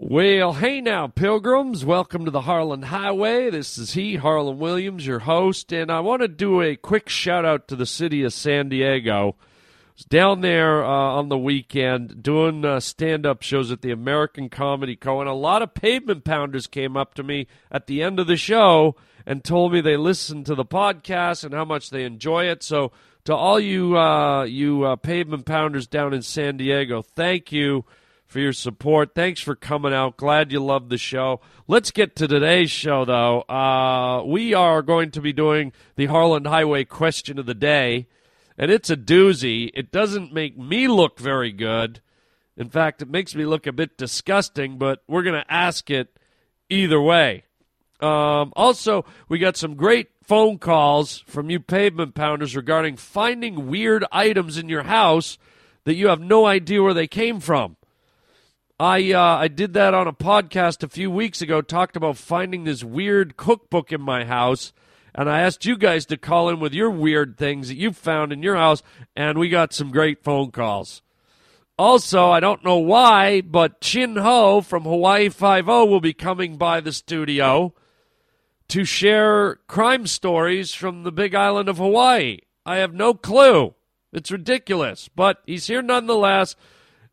Well, hey now, pilgrims. Welcome to the Harland Highway. This is he, Harland Williams, your host, and I want to do a quick shout out to the city of San Diego. I was down there uh, on the weekend doing uh, stand up shows at the American Comedy Co., and a lot of pavement pounders came up to me at the end of the show and told me they listened to the podcast and how much they enjoy it. So, to all you uh, you uh, pavement pounders down in San Diego, thank you for your support. Thanks for coming out. Glad you loved the show. Let's get to today's show, though. Uh, we are going to be doing the Harland Highway question of the day, and it's a doozy. It doesn't make me look very good. In fact, it makes me look a bit disgusting, but we're going to ask it either way. Um, also, we got some great phone calls from you pavement pounders regarding finding weird items in your house that you have no idea where they came from. I uh, I did that on a podcast a few weeks ago. Talked about finding this weird cookbook in my house, and I asked you guys to call in with your weird things that you found in your house, and we got some great phone calls. Also, I don't know why, but Chin Ho from Hawaii Five O will be coming by the studio to share crime stories from the Big Island of Hawaii. I have no clue. It's ridiculous, but he's here nonetheless.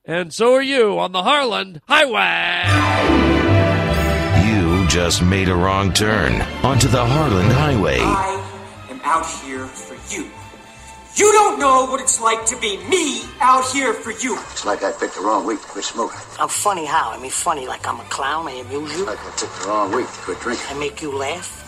And so are you on the Harland Highway. You just made a wrong turn onto the Harland Highway. I am out here for you. You don't know what it's like to be me out here for you. It's like I picked the wrong week to quit smoking. I'm funny how? I mean, funny like I'm a clown. I amuse you. Like I picked the wrong week to quit drinking. I make you laugh.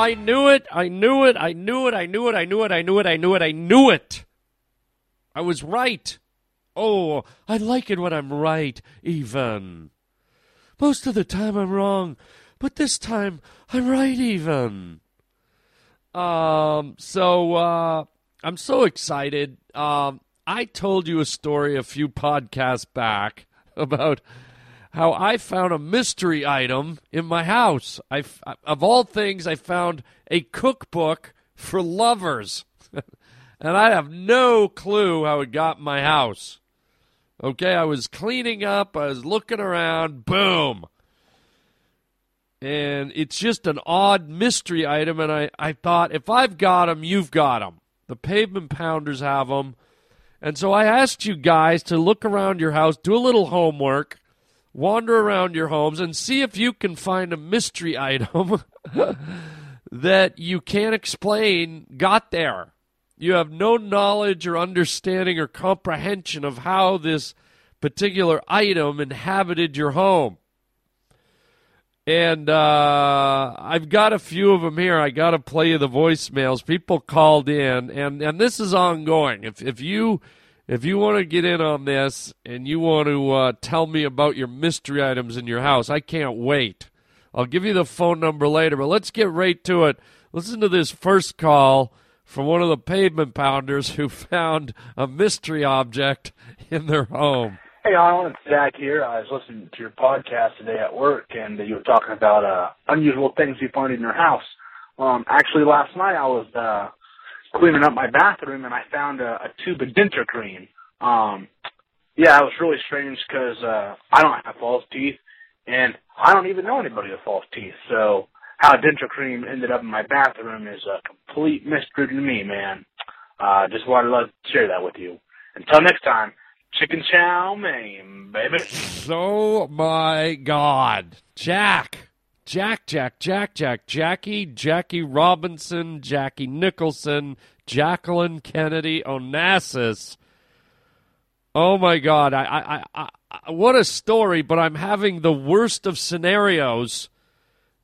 I knew it. I knew it. I knew it. I knew it. I knew it. I knew it. I knew it. I knew it. I was right. Oh, I like it when I'm right, even. Most of the time I'm wrong, but this time I'm right, even. Um, so, uh, I'm so excited. Um, I told you a story a few podcasts back about how I found a mystery item in my house. I, of all things, I found a cookbook for lovers. and I have no clue how it got in my house. Okay, I was cleaning up, I was looking around, boom. And it's just an odd mystery item, and I, I thought, if I've got them, you've got them. The pavement pounders have them. And so I asked you guys to look around your house, do a little homework, wander around your homes, and see if you can find a mystery item that you can't explain got there. You have no knowledge or understanding or comprehension of how this particular item inhabited your home. And uh, I've got a few of them here. I got to play you the voicemails. People called in, and, and this is ongoing. If if you if you want to get in on this and you want to uh, tell me about your mystery items in your house, I can't wait. I'll give you the phone number later, but let's get right to it. Listen to this first call from one of the pavement pounders who found a mystery object in their home. Hey, Alan, it's Zach here. I was listening to your podcast today at work, and you were talking about uh, unusual things you find in your house. Um, actually, last night I was uh, cleaning up my bathroom, and I found a, a tube of denture cream. Um, yeah, it was really strange because uh, I don't have false teeth, and I don't even know anybody with false teeth. So how denture cream ended up in my bathroom is a complete mystery to me, man. Uh, just wanted to share that with you. Until next time, chicken chow mein, baby. Oh my God, Jack, Jack, Jack, Jack, Jack, Jackie, Jackie Robinson, Jackie Nicholson, Jacqueline Kennedy Onassis. Oh my God, I, I, I, I, what a story! But I'm having the worst of scenarios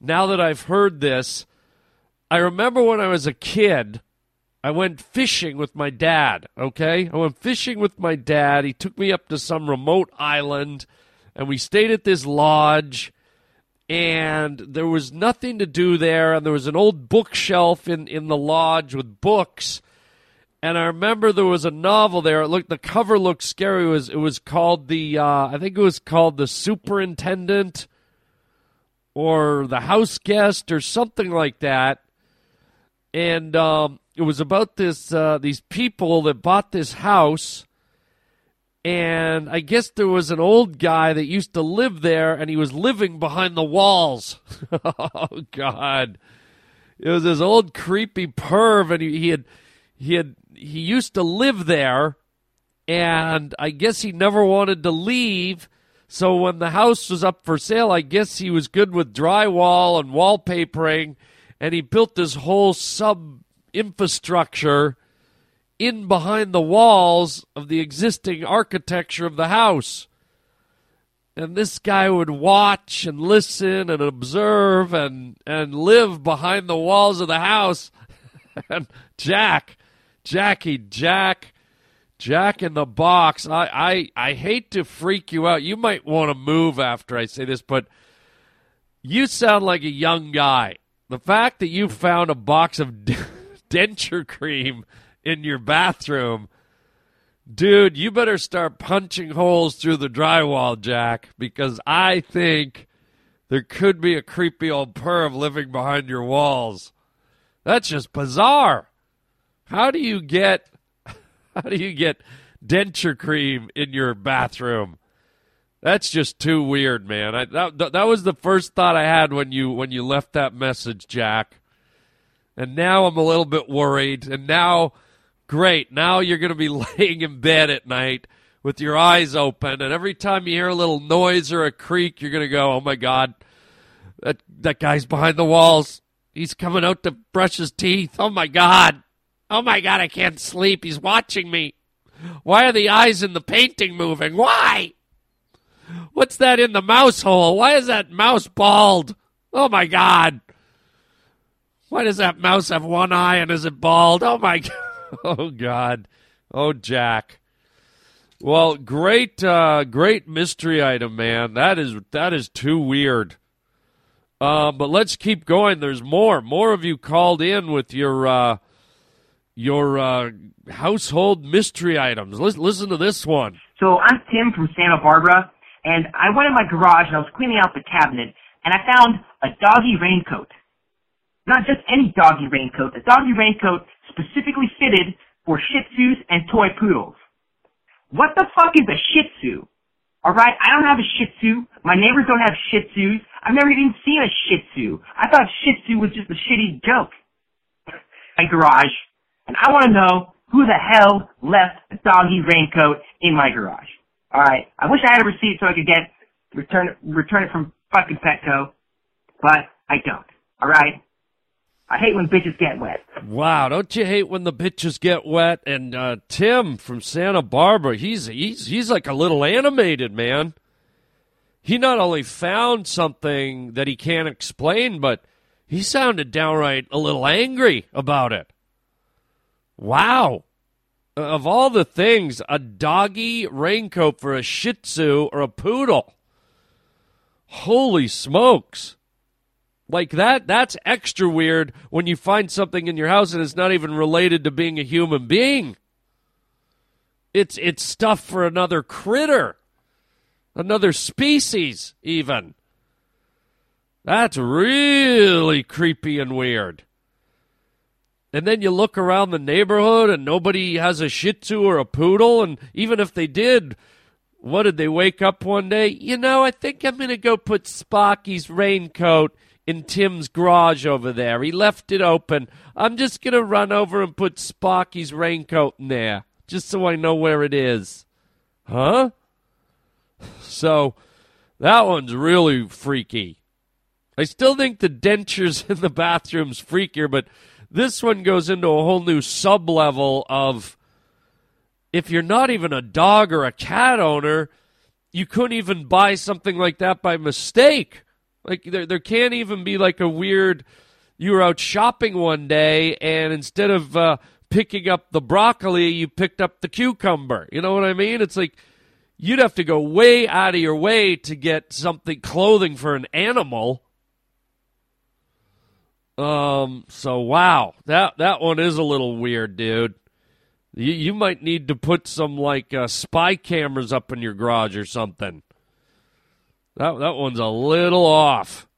now that I've heard this. I remember when I was a kid. I went fishing with my dad, okay? I went fishing with my dad. He took me up to some remote island and we stayed at this lodge and there was nothing to do there, and there was an old bookshelf in, in the lodge with books. And I remember there was a novel there. It looked the cover looked scary. It was it was called the uh, I think it was called the Superintendent or the House Guest or something like that. And um, it was about this uh, these people that bought this house and I guess there was an old guy that used to live there, and he was living behind the walls. oh God! It was this old creepy perv, and he, he had he had he used to live there, and I guess he never wanted to leave. So when the house was up for sale, I guess he was good with drywall and wallpapering, and he built this whole sub infrastructure in behind the walls of the existing architecture of the house. And this guy would watch and listen and observe and, and live behind the walls of the house. and Jack, Jackie, Jack, Jack in the box. I, I, I hate to freak you out. You might want to move after I say this, but you sound like a young guy. The fact that you found a box of denture cream in your bathroom, dude, you better start punching holes through the drywall, Jack, because I think there could be a creepy old perv living behind your walls. That's just bizarre. How do you get how do you get denture cream in your bathroom? That's just too weird, man. I, that that was the first thought I had when you when you left that message, Jack. And now I'm a little bit worried. And now Great. Now you're going to be laying in bed at night with your eyes open, and every time you hear a little noise or a creak, you're going to go, "Oh my God, that that guy's behind the walls. He's coming out to brush his teeth. Oh my God, oh my God, I can't sleep. He's watching me. Why are the eyes in the painting moving? Why? What's that in the mouse hole? Why is that mouse bald? Oh my God." Why does that mouse have one eye and is it bald? Oh my God. oh God, oh Jack. Well, great, uh, great mystery item, man. That is that is too weird. Uh, but let's keep going. There's more. More of you called in with your uh, your uh, household mystery items. Listen, listen to this one. So I'm Tim from Santa Barbara, and I went in my garage and I was cleaning out the cabinet, and I found a doggy raincoat. Not just any doggy raincoat, a doggy raincoat specifically fitted for Shih Tzus and toy poodles. What the fuck is a Shih Tzu? Alright, I don't have a Shih Tzu. My neighbors don't have Shih Tzus. I've never even seen a Shih Tzu. I thought Shih Tzu was just a shitty joke. My garage. And I want to know who the hell left a doggy raincoat in my garage. Alright, I wish I had a receipt so I could get, return return it from fucking Petco. But I don't. Alright? I hate when bitches get wet. Wow, don't you hate when the bitches get wet? And uh, Tim from Santa Barbara, he's he's he's like a little animated man. He not only found something that he can't explain, but he sounded downright a little angry about it. Wow. Of all the things, a doggy raincoat for a Shih Tzu or a poodle. Holy smokes. Like that that's extra weird when you find something in your house and it's not even related to being a human being. It's it's stuff for another critter. Another species even. That's really creepy and weird. And then you look around the neighborhood and nobody has a Shih Tzu or a poodle. And even if they did, what did they wake up one day? You know, I think I'm going to go put Sparky's raincoat in Tim's garage over there. He left it open. I'm just going to run over and put Sparky's raincoat in there, just so I know where it is. Huh? So, that one's really freaky. I still think the dentures in the bathroom's freakier, but this one goes into a whole new sub level of if you're not even a dog or a cat owner, you couldn't even buy something like that by mistake. Like there, there can't even be like a weird. You were out shopping one day, and instead of uh, picking up the broccoli, you picked up the cucumber. You know what I mean? It's like you'd have to go way out of your way to get something clothing for an animal. Um. So wow, that that one is a little weird, dude. You you might need to put some like uh, spy cameras up in your garage or something. That that one's a little off.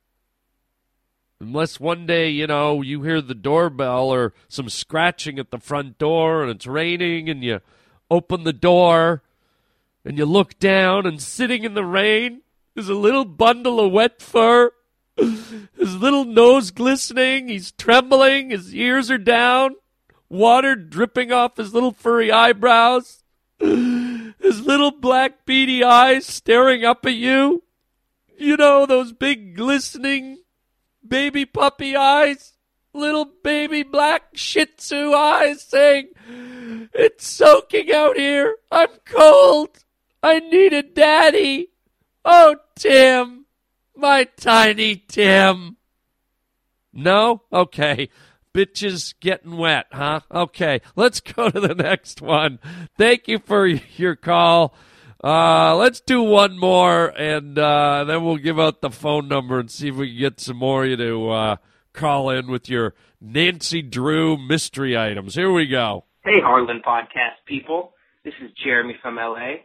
Unless one day, you know, you hear the doorbell or some scratching at the front door and it's raining and you open the door and you look down and sitting in the rain is a little bundle of wet fur. His little nose glistening, he's trembling, his ears are down, water dripping off his little furry eyebrows, his little black beady eyes staring up at you. You know, those big glistening baby puppy eyes, little baby black shih tzu eyes saying, It's soaking out here. I'm cold. I need a daddy. Oh, Tim, my tiny Tim. No? Okay. Bitches getting wet, huh? Okay. Let's go to the next one. Thank you for your call. Uh, let's do one more, and uh, then we'll give out the phone number and see if we can get some more of you to uh, call in with your Nancy Drew mystery items. Here we go. Hey, Harland podcast people. This is Jeremy from LA.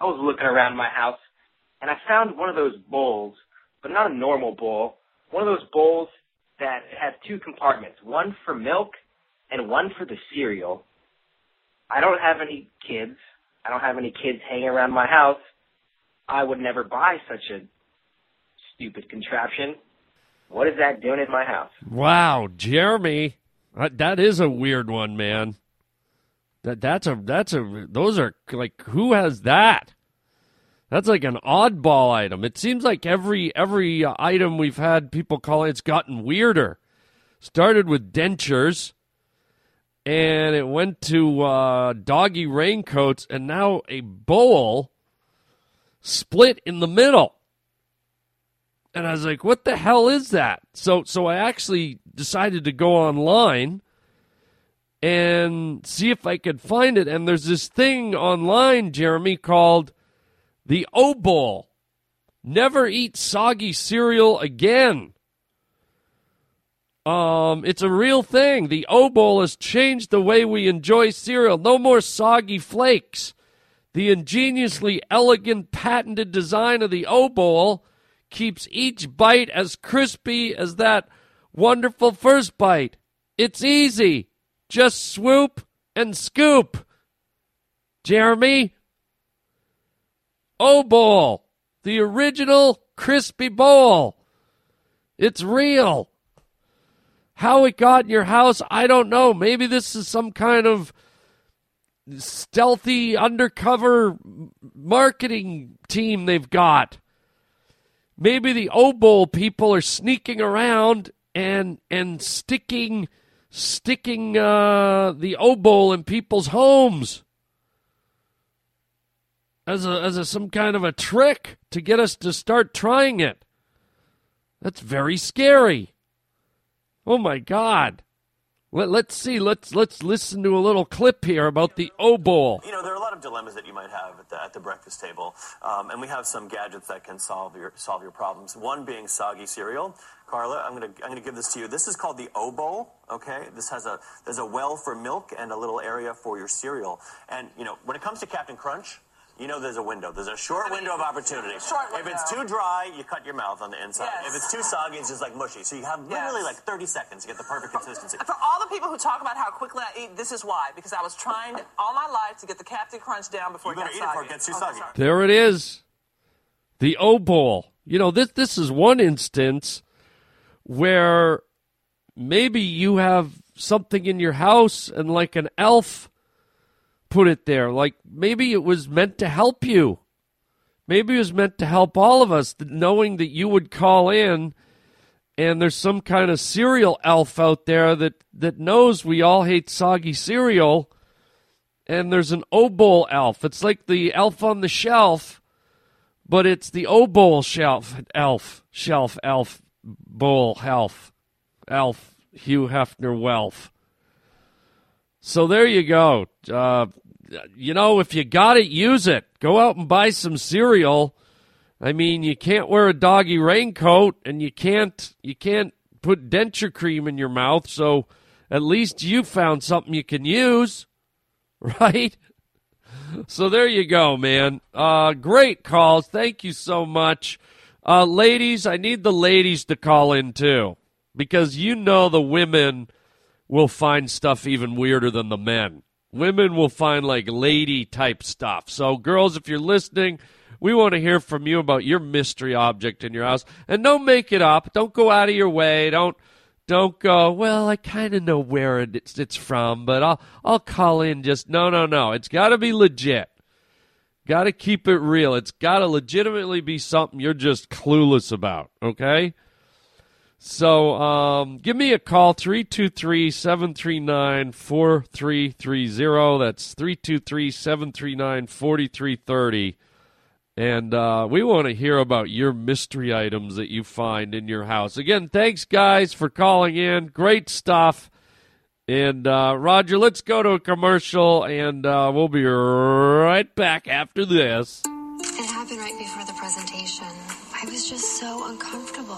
I was looking around my house, and I found one of those bowls, but not a normal bowl. One of those bowls that has two compartments, one for milk and one for the cereal. I don't have any kids. I don't have any kids hanging around my house. I would never buy such a stupid contraption. What is that doing in my house? Wow, Jeremy, that is a weird one, man. That that's a that's a those are like who has that? That's like an oddball item. It seems like every every uh, item we've had people calling it's gotten weirder. Started with dentures, and it went to uh, doggy raincoats, and now a bowl split in the middle. And I was like, "What the hell is that?" So so I actually decided to go online and see if I could find it. And there's this thing online, Jeremy, called the O Bowl. Never eat soggy cereal again. Um, it's a real thing. The O Bowl has changed the way we enjoy cereal. No more soggy flakes. The ingeniously elegant patented design of the O Bowl keeps each bite as crispy as that wonderful first bite. It's easy. Just swoop and scoop. Jeremy? O Bowl. The original crispy bowl. It's real. How it got in your house, I don't know. Maybe this is some kind of stealthy undercover marketing team they've got. Maybe the O Bowl people are sneaking around and and sticking sticking uh, the O Bowl in people's homes as a as a some kind of a trick to get us to start trying it. That's very scary. Oh my God. Let, let's see. Let's let's listen to a little clip here about the O Bowl. You know, there are a lot of dilemmas that you might have at the, at the breakfast table, um, and we have some gadgets that can solve your solve your problems. One being soggy cereal. Carla, I'm gonna I'm gonna give this to you. This is called the O Bowl. Okay, this has a there's a well for milk and a little area for your cereal. And you know, when it comes to Captain Crunch, you know there's a window. There's a short window of opportunity. Short If it's too dry, you cut your mouth on the inside. Yes. If it's too soggy, it's just like mushy. So you have literally like 30 seconds to get the perfect consistency. For all the people who talk about how quickly I eat, this is why. Because I was trying all my life to get the Captain Crunch down before You it better got eat it before it gets too Okay, soggy. There it is. The O Bowl. You know, this this is one instance where maybe you have something in your house and like an elf put it there. Like maybe it was meant to help you. Maybe it was meant to help all of us, knowing that you would call in and there's some kind of cereal elf out there that, that knows we all hate soggy cereal. And there's an O Bowl elf. It's like the elf on the shelf, but it's the O Bowl shelf elf shelf elf bowl elf elf Hugh Hefner wealth. So there you go. Uh, you know, if you got it, use it. Go out and buy some cereal. I mean, you can't wear a doggy raincoat, and you can't you can't put denture cream in your mouth. So at least you found something you can use, right? So there you go, man. Uh, great calls. Thank you so much. Uh, ladies, I need the ladies to call in too, because you know the women will find stuff even weirder than the men. Women will find like lady type stuff. So, girls, if you're listening, we want to hear from you about your mystery object in your house. And don't make it up. Don't go out of your way. Don't don't go, well, I kind of know where it's, it's from, but I'll I'll call in just no, no, no. It's got to be legit. Got to keep it real. It's got to legitimately be something you're just clueless about, okay? So um, give me a call, 323 739 4330. That's 323 739 4330. And uh, we want to hear about your mystery items that you find in your house. Again, thanks, guys, for calling in. Great stuff. And uh, Roger, let's go to a commercial, and uh, we'll be right back after this. It happened right before the presentation. I was just so uncomfortable.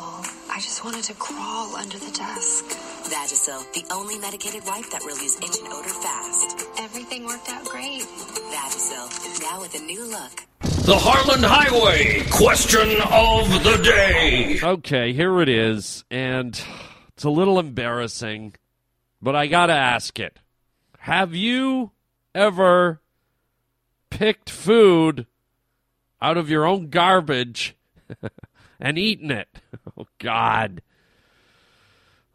I just wanted to crawl under the desk. Vagisil, the only medicated wipe that relieves itch and odor fast. Everything worked out great. Vagisil, now with a new look. The Harland Highway question of the day. Okay, here it is, and it's a little embarrassing, but I got to ask it. Have you ever picked food out of your own garbage and eaten it? Oh, God.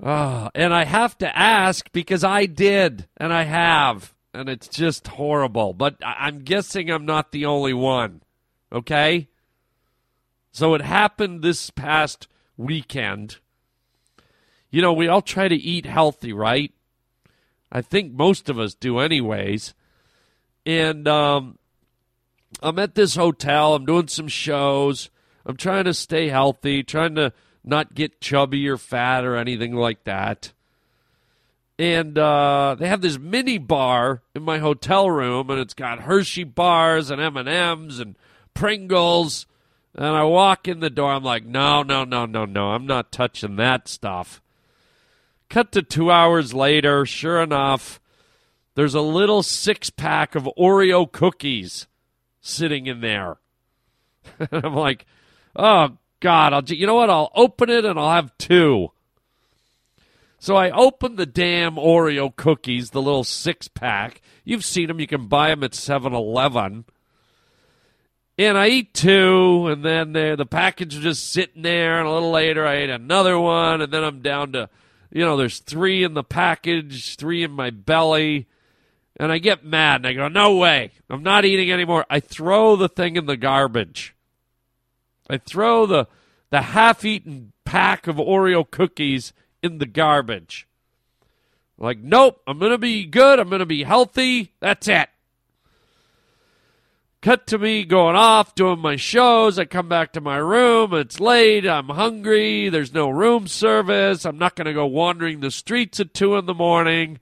Oh, and I have to ask because I did, and I have, and it's just horrible. But I'm guessing I'm not the only one. Okay? So it happened this past weekend. You know, we all try to eat healthy, right? I think most of us do, anyways. And um, I'm at this hotel. I'm doing some shows. I'm trying to stay healthy, trying to not get chubby or fat or anything like that. And uh, they have this mini bar in my hotel room, and it's got Hershey bars and M and M's and Pringles. And I walk in the door. I'm like, no, no, no, no, no. I'm not touching that stuff. Cut to two hours later. Sure enough, there's a little six pack of Oreo cookies sitting in there. and I'm like, oh, God. I'll, you know what? I'll open it and I'll have two. So I open the damn Oreo cookies, the little six pack. You've seen them. You can buy them at 7 Eleven. And I eat two, and then the package was just sitting there. And a little later, I ate another one, and then I'm down to, you know, there's three in the package, three in my belly. And I get mad, and I go, no way. I'm not eating anymore. I throw the thing in the garbage. I throw the, the half eaten pack of Oreo cookies in the garbage. Like, nope, I'm going to be good. I'm going to be healthy. That's it. Cut to me going off, doing my shows. I come back to my room. It's late. I'm hungry. There's no room service. I'm not going to go wandering the streets at 2 in the morning.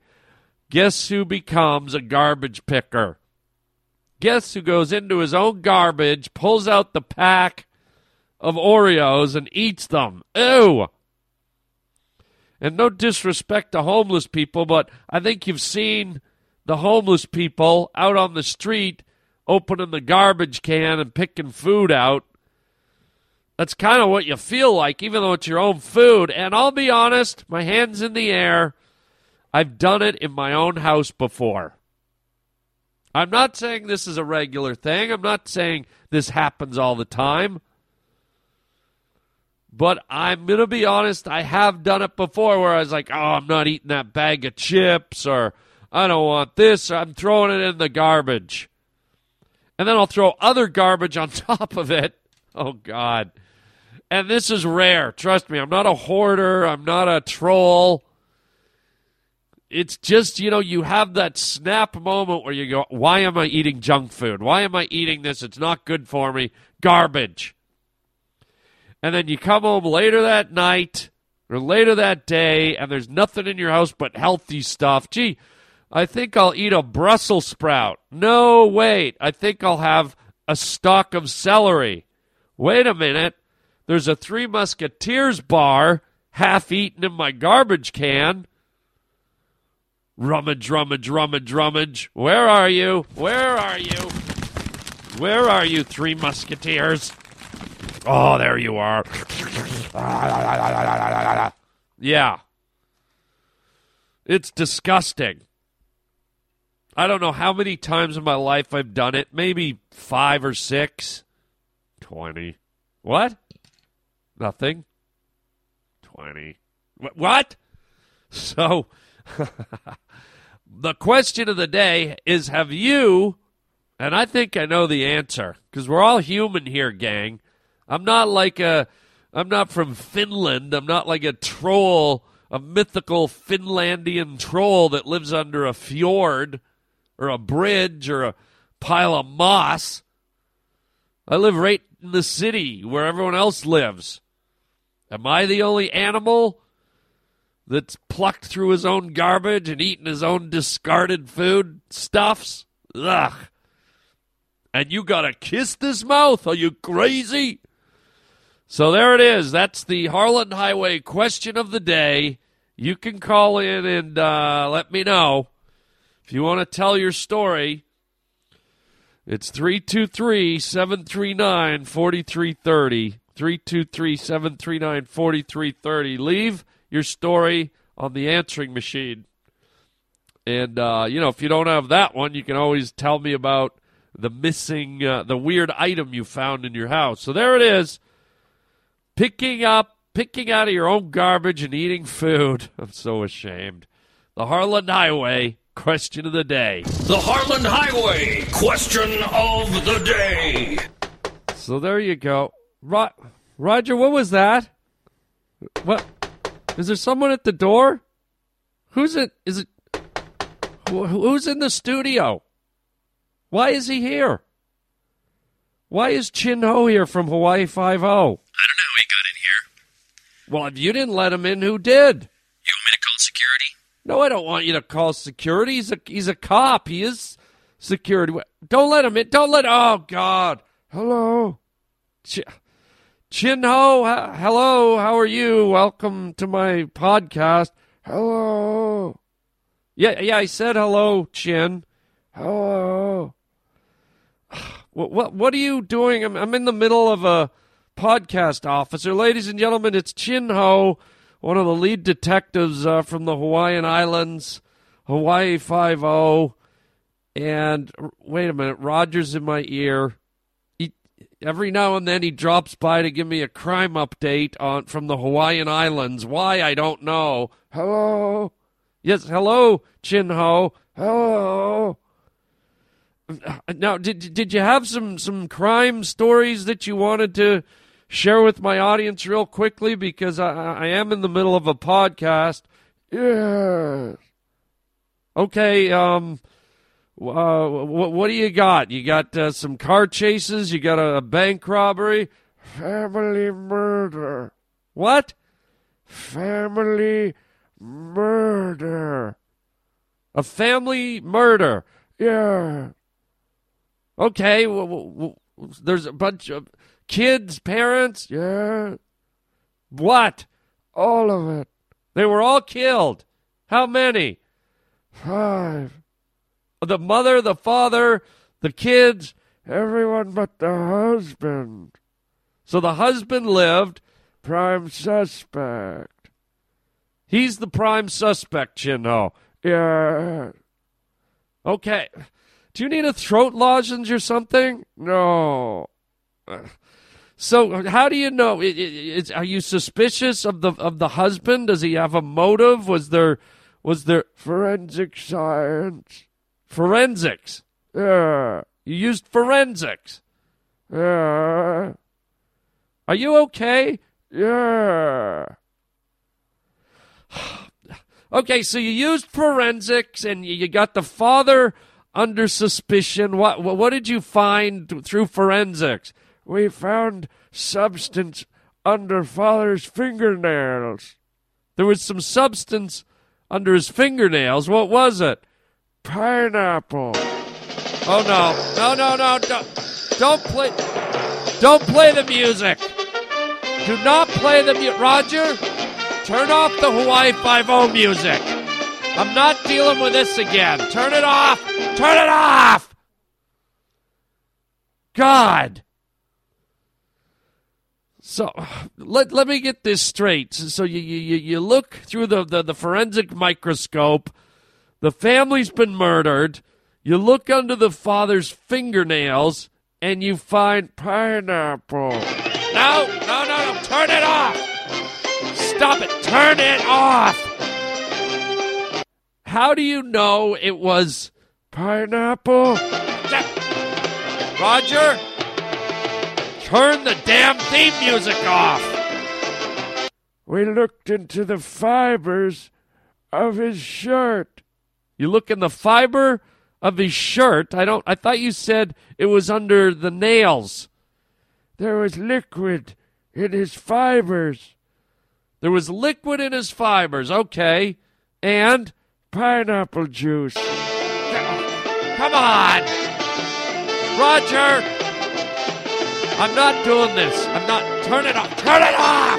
Guess who becomes a garbage picker? Guess who goes into his own garbage, pulls out the pack of Oreos, and eats them? Ew! And no disrespect to homeless people, but I think you've seen the homeless people out on the street opening the garbage can and picking food out. That's kind of what you feel like, even though it's your own food. And I'll be honest, my hand's in the air. I've done it in my own house before. I'm not saying this is a regular thing. I'm not saying this happens all the time. But I'm going to be honest, I have done it before where I was like, oh, I'm not eating that bag of chips or I don't want this. I'm throwing it in the garbage and then I'll throw other garbage on top of it. Oh, God. And this is rare. Trust me, I'm not a hoarder, I'm not a troll. It's just, you know, you have that snap moment where you go, Why am I eating junk food? Why am I eating this? It's not good for me. Garbage. And then you come home later that night or later that day, and there's nothing in your house but healthy stuff. Gee, I think I'll eat a Brussels sprout. No, wait. I think I'll have a stalk of celery. Wait a minute. There's a Three Musketeers bar half eaten in my garbage can. Rummage, rummage, rummage, rummage. Where are you? Where are you? Where are you, Three Musketeers? Oh, there you are. Yeah. It's disgusting. I don't know how many times in my life I've done it. Maybe five or six. Twenty. What? Nothing. Twenty. Wh- What? So, the question of the day is Have you, and I think I know the answer, because we're all human here, gang. I'm not like a, I'm not from Finland. I'm not like a troll, a mythical Finlandian troll that lives under a fjord or a bridge or a pile of moss. I live right in the city where everyone else lives. Am I the only animal that's plucked through his own garbage and eaten his own discarded food stuffs? Ugh. And you gotta kiss this mouth? Are you crazy? So there it is. That's the Harland Highway question of the day. You can call in and uh, let me know if you want to tell your story. It's 323 739 4330. 323 739 4330. Leave your story on the answering machine. And, uh, you know, if you don't have that one, you can always tell me about the missing, uh, the weird item you found in your house. So there it is. Picking up, picking out of your own garbage and eating food. I'm so ashamed. The Harland Highway question of the day. The Harland Highway question of the day. So there you go. Ro- Roger, what was that? What? Is there someone at the door? Who's it? Is it? wh- Who's in the studio? Why is he here? Why is Chin Ho here from Hawaii Five O? I don't know how he got in here. Well, if you didn't let him in, who did? You want me to call security? No, I don't want you to call security. He's a he's a cop. He is security. Don't let him in. Don't let. Oh God. Hello. Ch- Chin Ho. h- Hello. How are you? Welcome to my podcast. Hello. Yeah, yeah. I said hello, Chin. Hello. What what what are you doing? I'm I'm in the middle of a podcast officer, ladies and gentlemen. It's Chin Ho, one of the lead detectives uh, from the Hawaiian Islands, Hawaii Five O. And r- wait a minute, Roger's in my ear. He, every now and then he drops by to give me a crime update on from the Hawaiian Islands. Why I don't know. Hello. Yes, hello, Chin Ho. Hello. Now, did did you have some some crime stories that you wanted to share with my audience real quickly because I I am in the middle of a podcast. Yes. Okay. Um. Uh, what what do you got? You got uh, some car chases. You got a, a bank robbery. Family murder. What? Family murder. A family murder. Yeah. Okay, well, well, well, there's a bunch of kids, parents. Yeah. What? All of it. They were all killed. How many? Five. The mother, the father, the kids, everyone but the husband. So the husband lived, prime suspect. He's the prime suspect, Chin Ho. Yeah. Okay. Do you need a throat lozenge or something? No. So how do you know? I- I- is- Are you suspicious of the of the husband? Does he have a motive? Was there was there forensic science? Forensics. Yeah. You used forensics. Yeah. Are you okay? Yeah. Okay, so you used forensics and you got the father under suspicion. What what did you find through forensics? We found substance under father's fingernails. There was some substance under his fingernails. What was it? pineapple. Oh no, no, no, no! Don't, don't play, don't play the music. Do not play the music, Roger. Turn off the Hawaii Five O music. I'm not dealing with this again. Turn it off. Turn it off. God. So let let me get this straight. So you you, you look through the, the, the forensic microscope. The family's been murdered. You look under the father's fingernails and you find pineapple. No, no, no, no. Turn it off. Stop it. Turn it off. How do you know it was pineapple? Roger, turn the damn theme music off. We looked into the fibers of his shirt. You look in the fiber of his shirt. I don't I thought you said it was under the nails. There was liquid in his fibers. There was liquid in his fibers. Okay. And pineapple juice. Come on. Roger. I'm not doing this. I'm not turn it off. Turn it off.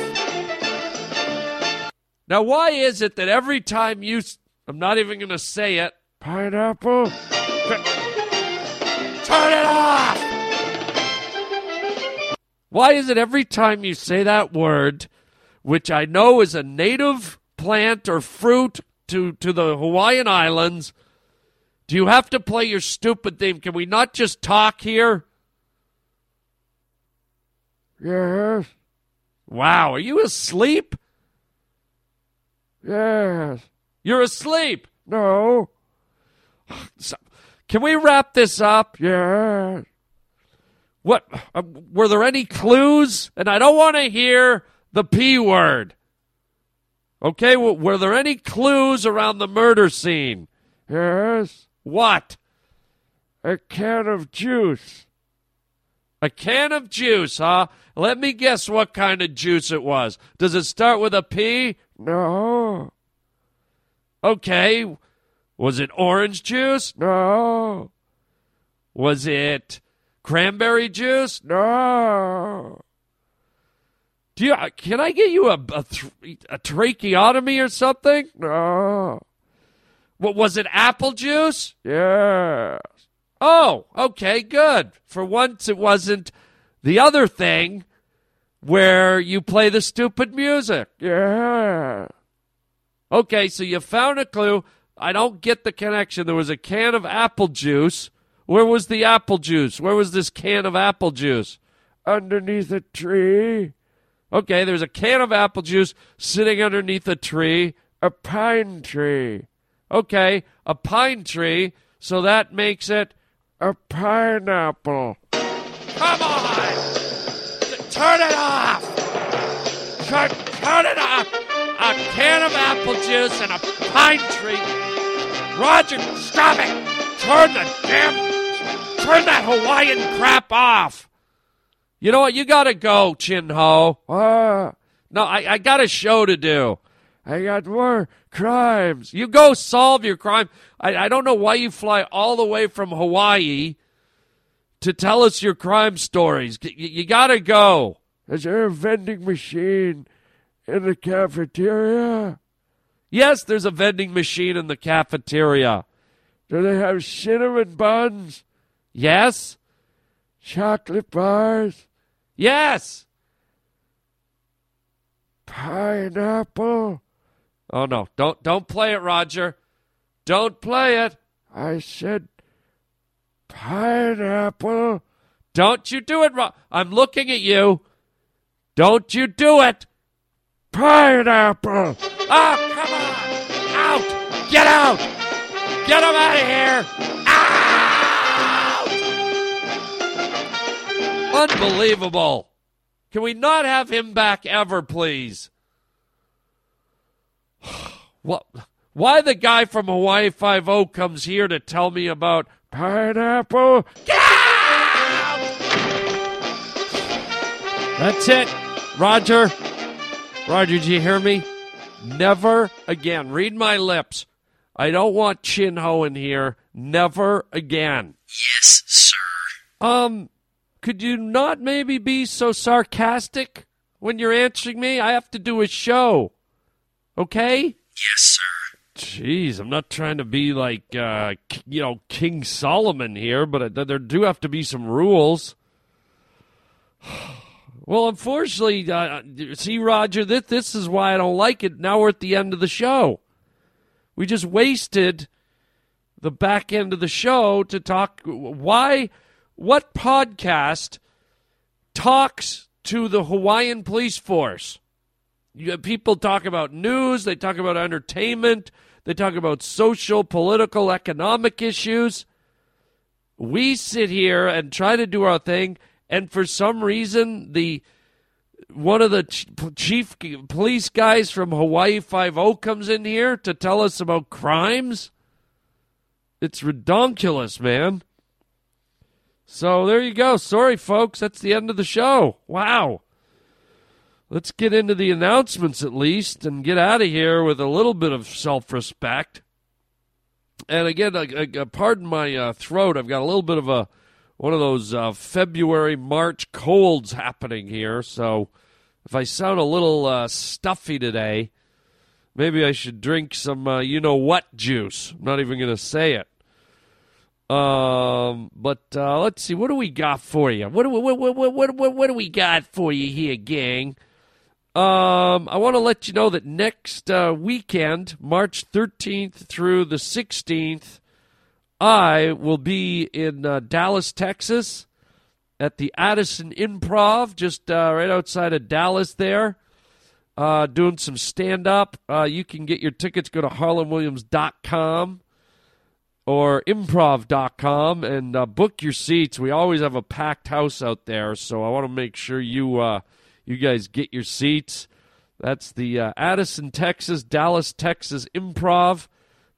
Now why is it that every time you I'm not even going to say it. Pineapple. Turn it off! Why is it every time you say that word, which I know is a native plant or fruit to, to the Hawaiian Islands, do you have to play your stupid theme? Can we not just talk here? Yes. Wow, are you asleep? Yes. You're asleep. No. So, can we wrap this up? Yeah. What uh, were there any clues? And I don't want to hear the P word. Okay, were there any clues around the murder scene? Yes. What? A can of juice. A can of juice, huh? Let me guess what kind of juice it was. Does it start with a P? No. Okay. Was it orange juice? No. Was it cranberry juice? No. Do you? Uh, can I get you a a, a tracheotomy or something? No. What was it? Apple juice? Yes. Oh, okay, good. For once, it wasn't the other thing where you play the stupid music. Yeah. Okay, so you found a clue. I don't get the connection. There was a can of apple juice. Where was the apple juice? Where was this can of apple juice? Underneath a tree. Okay, there's a can of apple juice sitting underneath a tree, a pine tree. Okay, a pine tree, so that makes it a pineapple. Come on! Turn it off! Turn, turn it off! A can of apple juice and a pine tree. Roger, stop it! Turn the damn. Turn that Hawaiian crap off! You know what? You gotta go, Chin Ho. Uh, no, I, I got a show to do. I got more crimes. You go solve your crime. I, I don't know why you fly all the way from Hawaii to tell us your crime stories. You, you gotta go. Is there a vending machine in the cafeteria? Yes, there's a vending machine in the cafeteria. Do they have cinnamon buns? Yes. Chocolate bars? Yes. Pineapple? Oh no, don't don't play it, Roger. Don't play it. I said pineapple. Don't you do it, Ro- I'm looking at you. Don't you do it. Pineapple. Oh, come on. Out. Get out. Get him out of here. Out. Unbelievable. Can we not have him back ever, please? What? Why the guy from Hawaii Five O comes here to tell me about pineapple? That's it, Roger. Roger, do you hear me? Never again. Read my lips. I don't want Chin Ho in here. Never again. Yes, sir. Um, could you not maybe be so sarcastic when you're answering me? I have to do a show. Okay? Yes, sir. Jeez, I'm not trying to be like, uh, you know, King Solomon here, but uh, there do have to be some rules. Well, unfortunately, uh, see, Roger, this, this is why I don't like it. Now we're at the end of the show. We just wasted the back end of the show to talk. Why? What podcast talks to the Hawaiian police force? People talk about news, they talk about entertainment, they talk about social, political, economic issues. We sit here and try to do our thing, and for some reason, the one of the ch- chief police guys from Hawaii Five O comes in here to tell us about crimes. It's redonkulous, man. So there you go. Sorry, folks. That's the end of the show. Wow. Let's get into the announcements at least and get out of here with a little bit of self respect. And again, pardon my uh, throat. I've got a little bit of a one of those uh, February March colds happening here. So if I sound a little uh, stuffy today, maybe I should drink some uh, you know what juice. I'm not even going to say it. Um, but uh, let's see. What do we got for you? What do we, what, what, what, what, what do we got for you here, gang? Um, I want to let you know that next uh, weekend, March 13th through the 16th, I will be in uh, Dallas, Texas, at the Addison Improv, just uh, right outside of Dallas. There, uh, doing some stand up. Uh, you can get your tickets. Go to harlandwilliams.com or improv.com and uh, book your seats. We always have a packed house out there, so I want to make sure you you guys get your seats. That's the uh, Addison, Texas, Dallas, Texas Improv.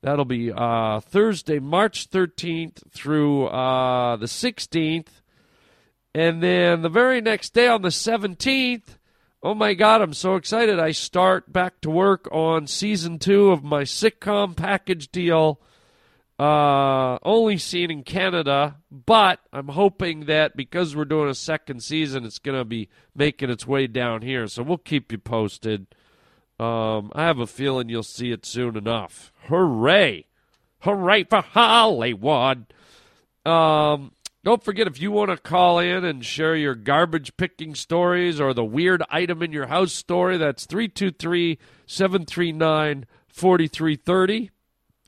That'll be uh, Thursday, March 13th through uh, the 16th. And then the very next day on the 17th, oh my God, I'm so excited. I start back to work on season two of my sitcom package deal uh, only seen in Canada, but I'm hoping that because we're doing a second season, it's going to be making its way down here. So we'll keep you posted. Um, I have a feeling you'll see it soon enough. Hooray! Hooray for Hollywood! Um, don't forget if you want to call in and share your garbage picking stories or the weird item in your house story, that's 323 739 4330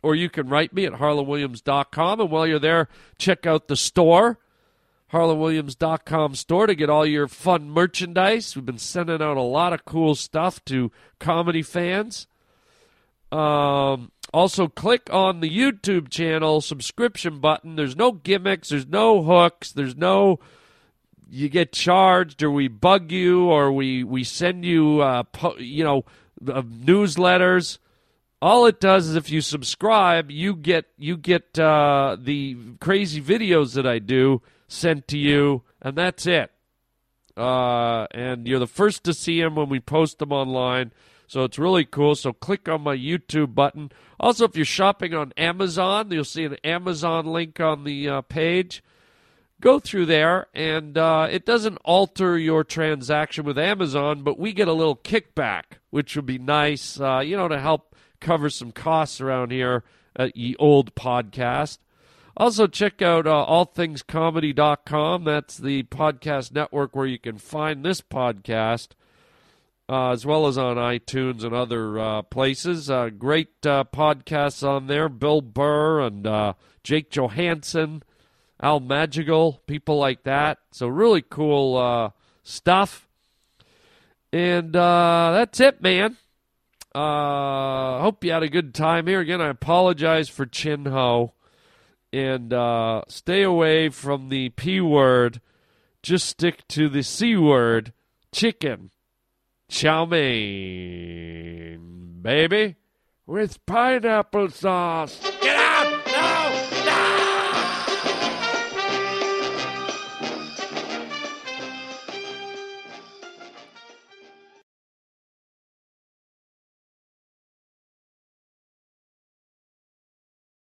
or you can write me at harlandwilliams.com. And while you're there, check out the store, harlandwilliams.com store, to get all your fun merchandise. We've been sending out a lot of cool stuff to comedy fans. Um, also, click on the YouTube channel subscription button. There's no gimmicks, there's no hooks, there's no you get charged or we bug you or we we send you uh, po- you know uh, newsletters all it does is if you subscribe you get you get uh, the crazy videos that i do sent to you and that's it. Uh, and you're the first to see them when we post them online so it's really cool. So click on my youtube button. Also if you're shopping on amazon you'll see an amazon link on the uh, page. Go through there and uh, it doesn't alter your transaction with amazon but we get a little kickback which would be nice uh, you know to help cover some costs around here at Ye Old Podcast. Also, check out uh, allthingscomedy.com. That's the podcast network where you can find this podcast, uh, as well as on iTunes and other uh, places. Uh, great uh, podcasts on there Bill Burr and uh, Jake Johannsen, Al Madrigal, people like that. So, really cool uh, stuff. And that's it, man. Uh, hope you had a good time here. Again, I apologize for Chin Ho. And uh, stay away from the P word. Just stick to the C word chicken. Chow mein, baby. With pineapple sauce.